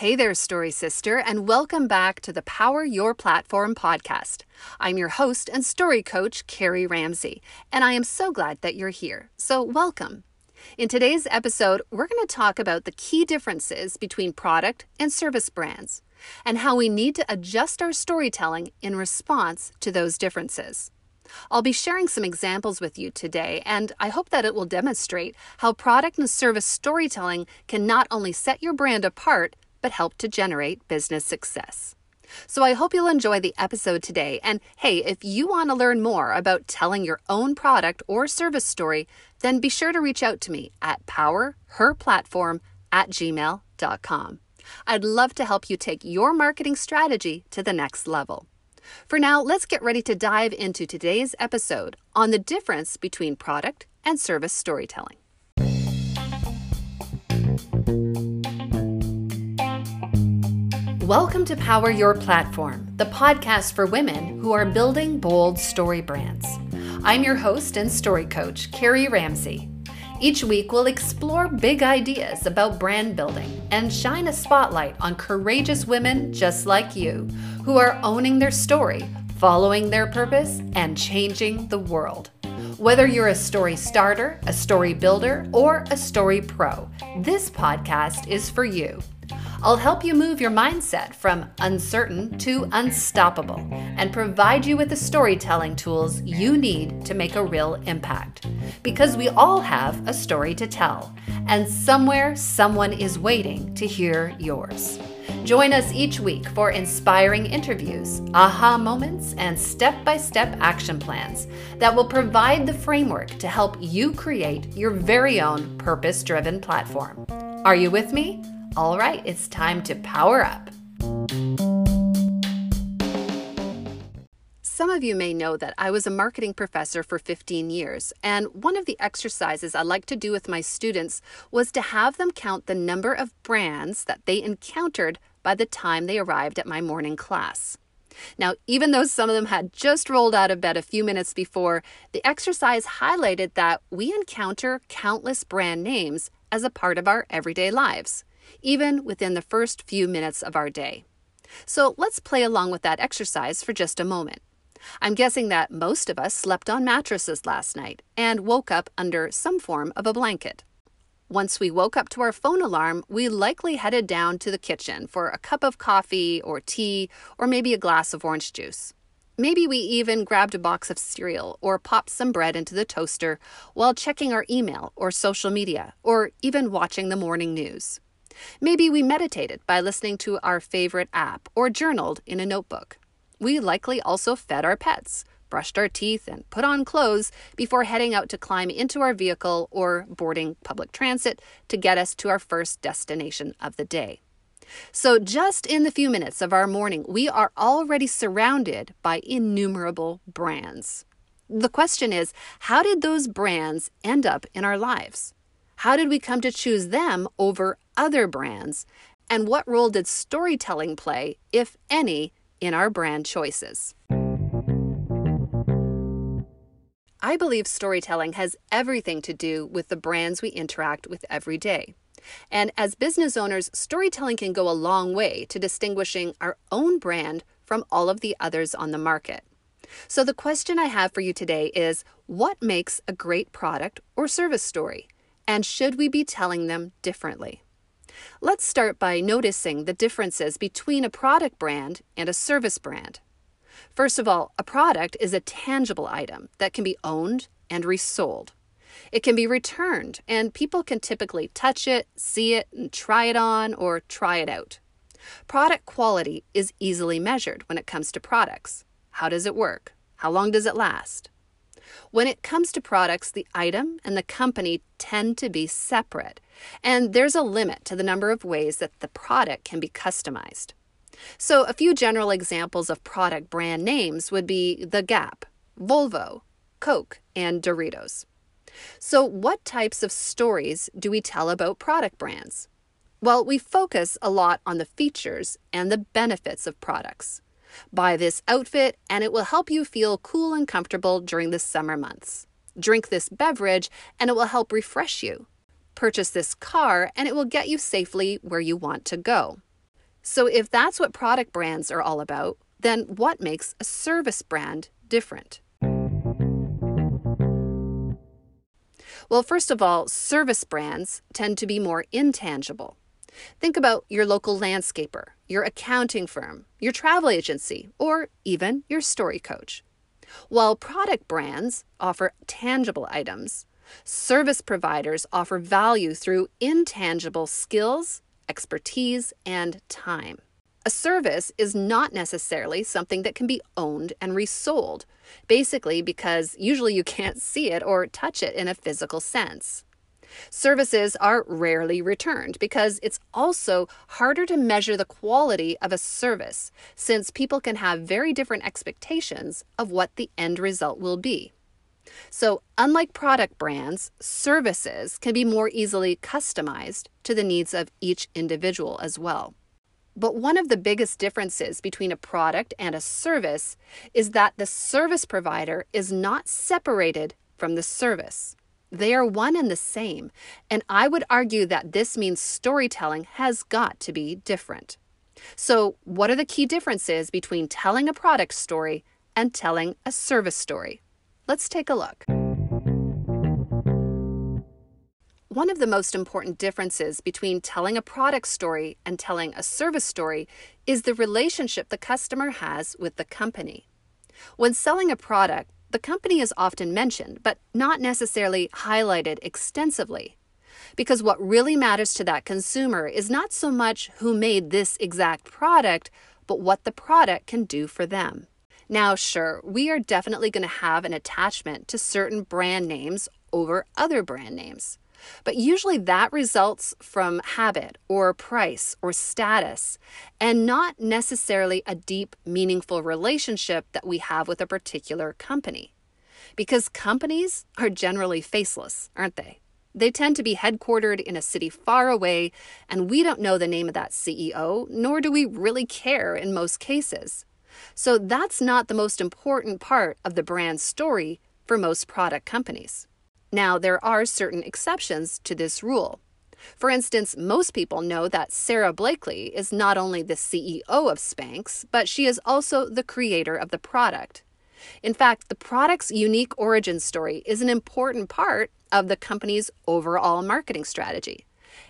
Hey there, Story Sister, and welcome back to the Power Her Platform podcast. I'm your host and story coach, Carrie Ramsey, and I am so glad that you're here. So, welcome. In today's episode, we're going to talk about the key differences between product and service brands and how we need to adjust our storytelling in response to those differences. I'll be sharing some examples with you today, and I hope that it will demonstrate how product and service storytelling can not only set your brand apart, but help to generate business success. So I hope you'll enjoy the episode today. And hey, if you want to learn more about telling your own product or service story, then be sure to reach out to me at powerherplatform at gmail.com. I'd love to help you take your marketing strategy to the next level. For now, let's get ready to dive into today's episode on the difference between product and service storytelling. Welcome to Power Her Platform, the podcast for women who are building bold story brands. I'm your host and story coach, Carrie Ramsey. Each week, we'll explore big ideas about brand building and shine a spotlight on courageous women just like you who are owning their story, following their purpose, and changing the world. Whether you're a story starter, a story builder, or a story pro, this podcast is for you. I'll help you move your mindset from uncertain to unstoppable and provide you with the storytelling tools you need to make a real impact. Because we all have a story to tell, and somewhere someone is waiting to hear yours. Join us each week for inspiring interviews, aha moments, and step by step action plans that will provide the framework to help you create your very own purpose driven platform. Are you with me? All right, it's time to power up. Some of you may know that I was a marketing professor for 15 years, and one of the exercises I like to do with my students was to have them count the number of brands that they encountered by the time they arrived at my morning class. Now, even though some of them had just rolled out of bed a few minutes before, the exercise highlighted that we encounter countless brand names as a part of our everyday lives even within the first few minutes of our day. So let's play along with that exercise for just a moment. I'm guessing that most of us slept on mattresses last night and woke up under some form of a blanket. Once we woke up to our phone alarm, we likely headed down to the kitchen for a cup of coffee or tea or maybe a glass of orange juice. Maybe we even grabbed a box of cereal or popped some bread into the toaster while checking our email or social media or even watching the morning news. Maybe we meditated by listening to our favorite app or journaled in a notebook. We likely also fed our pets, brushed our teeth, and put on clothes before heading out to climb into our vehicle or boarding public transit to get us to our first destination of the day. So, just in the few minutes of our morning, we are already surrounded by innumerable brands. The question is how did those brands end up in our lives? How did we come to choose them over other brands? And what role did storytelling play, if any, in our brand choices? I believe storytelling has everything to do with the brands we interact with every day. And as business owners, storytelling can go a long way to distinguishing our own brand from all of the others on the market. So, the question I have for you today is what makes a great product or service story? And should we be telling them differently? Let's start by noticing the differences between a product brand and a service brand. First of all, a product is a tangible item that can be owned and resold. It can be returned, and people can typically touch it, see it, and try it on or try it out. Product quality is easily measured when it comes to products. How does it work? How long does it last? When it comes to products, the item and the company tend to be separate, and there's a limit to the number of ways that the product can be customized. So, a few general examples of product brand names would be The Gap, Volvo, Coke, and Doritos. So, what types of stories do we tell about product brands? Well, we focus a lot on the features and the benefits of products. Buy this outfit and it will help you feel cool and comfortable during the summer months. Drink this beverage and it will help refresh you. Purchase this car and it will get you safely where you want to go. So, if that's what product brands are all about, then what makes a service brand different? Well, first of all, service brands tend to be more intangible. Think about your local landscaper, your accounting firm, your travel agency, or even your story coach. While product brands offer tangible items, service providers offer value through intangible skills, expertise, and time. A service is not necessarily something that can be owned and resold, basically because usually you can't see it or touch it in a physical sense. Services are rarely returned because it's also harder to measure the quality of a service since people can have very different expectations of what the end result will be. So, unlike product brands, services can be more easily customized to the needs of each individual as well. But one of the biggest differences between a product and a service is that the service provider is not separated from the service. They are one and the same, and I would argue that this means storytelling has got to be different. So, what are the key differences between telling a product story and telling a service story? Let's take a look. One of the most important differences between telling a product story and telling a service story is the relationship the customer has with the company. When selling a product, the company is often mentioned, but not necessarily highlighted extensively. Because what really matters to that consumer is not so much who made this exact product, but what the product can do for them. Now, sure, we are definitely going to have an attachment to certain brand names over other brand names. But usually that results from habit or price or status, and not necessarily a deep, meaningful relationship that we have with a particular company. Because companies are generally faceless, aren't they? They tend to be headquartered in a city far away, and we don't know the name of that CEO, nor do we really care in most cases. So that's not the most important part of the brand story for most product companies. Now, there are certain exceptions to this rule. For instance, most people know that Sara Blakely is not only the CEO of Spanx, but she is also the creator of the product. In fact, the product's unique origin story is an important part of the company's overall marketing strategy.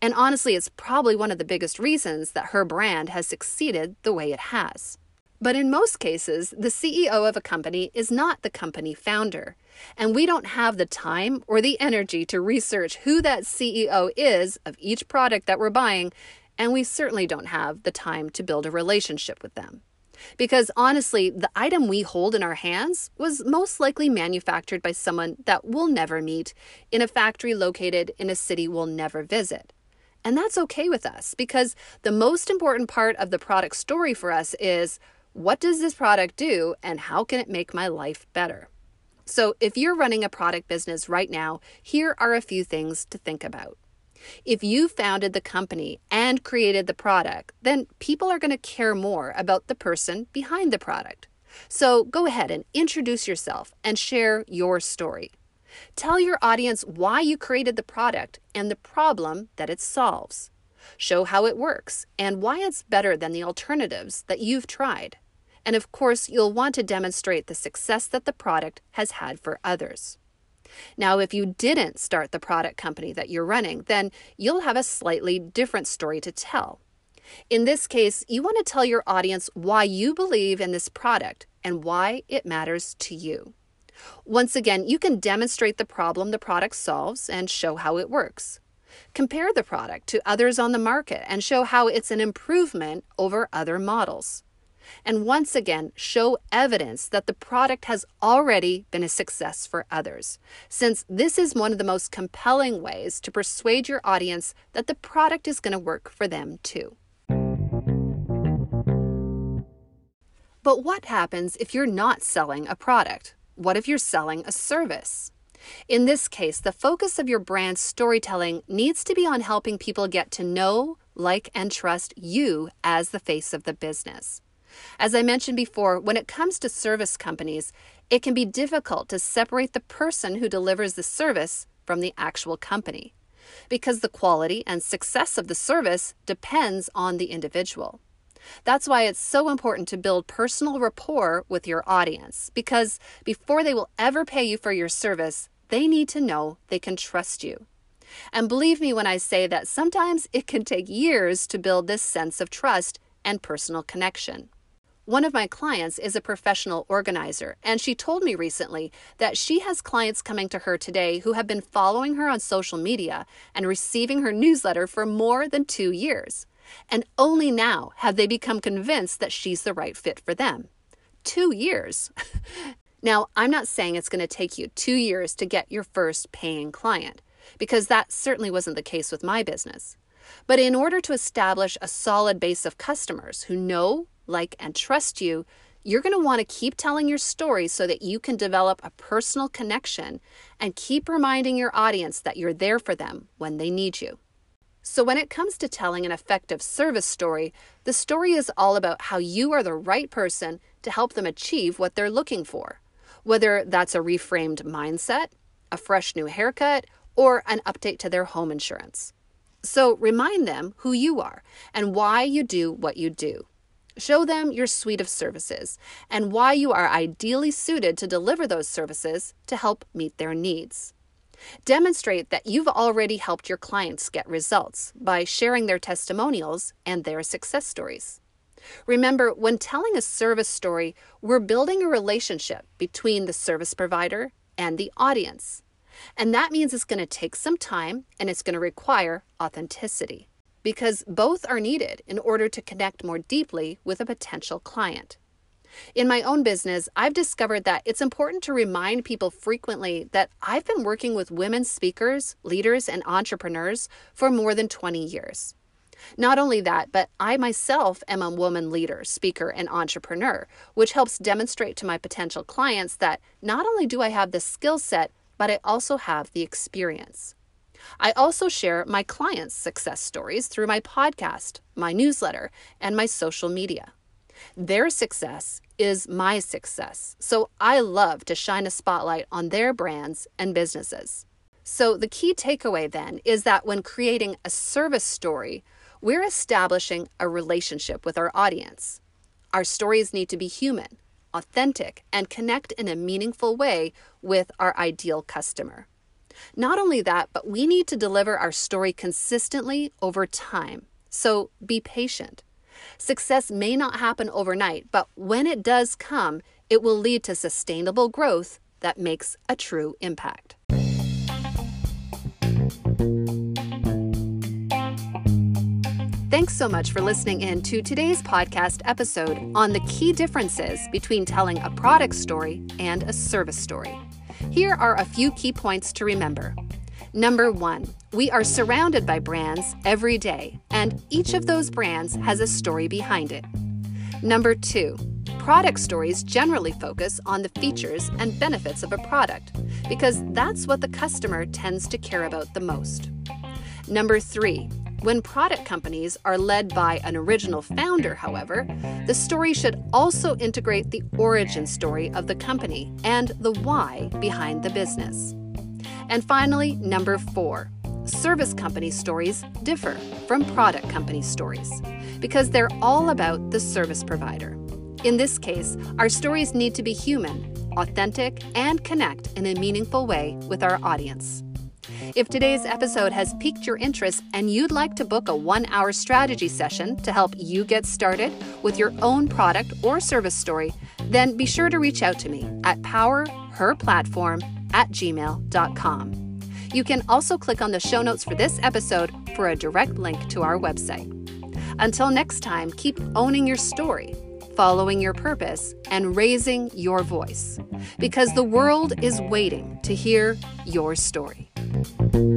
And honestly, it's probably one of the biggest reasons that her brand has succeeded the way it has. But in most cases, the CEO of a company is not the company founder. And we don't have the time or the energy to research who that CEO is of each product that we're buying. And we certainly don't have the time to build a relationship with them. Because honestly, the item we hold in our hands was most likely manufactured by someone that we'll never meet in a factory located in a city we'll never visit. And that's okay with us because the most important part of the product story for us is what does this product do and how can it make my life better? So, if you're running a product business right now, here are a few things to think about. If you founded the company and created the product, then people are going to care more about the person behind the product. So go ahead and introduce yourself and share your story. Tell your audience why you created the product and the problem that it solves. Show how it works and why it's better than the alternatives that you've tried. And of course, you'll want to demonstrate the success that the product has had for others. Now, if you didn't start the product company that you're running, then you'll have a slightly different story to tell. In this case, you want to tell your audience why you believe in this product and why it matters to you. Once again, you can demonstrate the problem the product solves and show how it works. Compare the product to others on the market and show how it's an improvement over other models and once again show evidence that the product has already been a success for others, since this is one of the most compelling ways to persuade your audience that the product is going to work for them too. But what happens if you're not selling a product? What if you're selling a service? In this case, the focus of your brand's storytelling needs to be on helping people get to know, like, and trust you as the face of the business. As I mentioned before, when it comes to service companies, it can be difficult to separate the person who delivers the service from the actual company because the quality and success of the service depends on the individual. That's why it's so important to build personal rapport with your audience because before they will ever pay you for your service, they need to know they can trust you. And believe me when I say that sometimes it can take years to build this sense of trust and personal connection. One of my clients is a professional organizer, and she told me recently that she has clients coming to her today who have been following her on social media and receiving her newsletter for more than two years. And only now have they become convinced that she's the right fit for them. Two years. now, I'm not saying it's going to take you two years to get your first paying client, because that certainly wasn't the case with my business. But in order to establish a solid base of customers who know, like, and trust you, you're going to want to keep telling your story so that you can develop a personal connection and keep reminding your audience that you're there for them when they need you. So, when it comes to telling an effective service story, the story is all about how you are the right person to help them achieve what they're looking for, whether that's a reframed mindset, a fresh new haircut, or an update to their home insurance. So, remind them who you are and why you do what you do. Show them your suite of services and why you are ideally suited to deliver those services to help meet their needs. Demonstrate that you've already helped your clients get results by sharing their testimonials and their success stories. Remember, when telling a service story, we're building a relationship between the service provider and the audience. And that means it's going to take some time and it's going to require authenticity because both are needed in order to connect more deeply with a potential client. In my own business, I've discovered that it's important to remind people frequently that I've been working with women speakers, leaders, and entrepreneurs for more than 20 years. Not only that, but I myself am a woman leader, speaker, and entrepreneur, which helps demonstrate to my potential clients that not only do I have the skill set, but I also have the experience. I also share my clients' success stories through my podcast, my newsletter, and my social media. Their success is my success, so I love to shine a spotlight on their brands and businesses. So, the key takeaway then is that when creating a service story, we're establishing a relationship with our audience. Our stories need to be human, authentic, and connect in a meaningful way with our ideal customer. Not only that, but we need to deliver our story consistently over time. So be patient. Success may not happen overnight, but when it does come, it will lead to sustainable growth that makes a true impact. Thanks so much for listening in to today's podcast episode on the key differences between telling a product story and a service story. Here are a few key points to remember. Number one, we are surrounded by brands every day, and each of those brands has a story behind it. Number two, product stories generally focus on the features and benefits of a product because that's what the customer tends to care about the most. Number three, when product companies are led by an original founder, however, the story should also integrate the origin story of the company and the why behind the business. And finally, number four, service company stories differ from product company stories because they're all about the service provider. In this case, our stories need to be human, authentic, and connect in a meaningful way with our audience. If today's episode has piqued your interest and you'd like to book a one hour strategy session to help you get started with your own product or service story, then be sure to reach out to me at powerherplatform at gmail.com. You can also click on the show notes for this episode for a direct link to our website. Until next time, keep owning your story, following your purpose, and raising your voice because the world is waiting to hear your story. Thank you.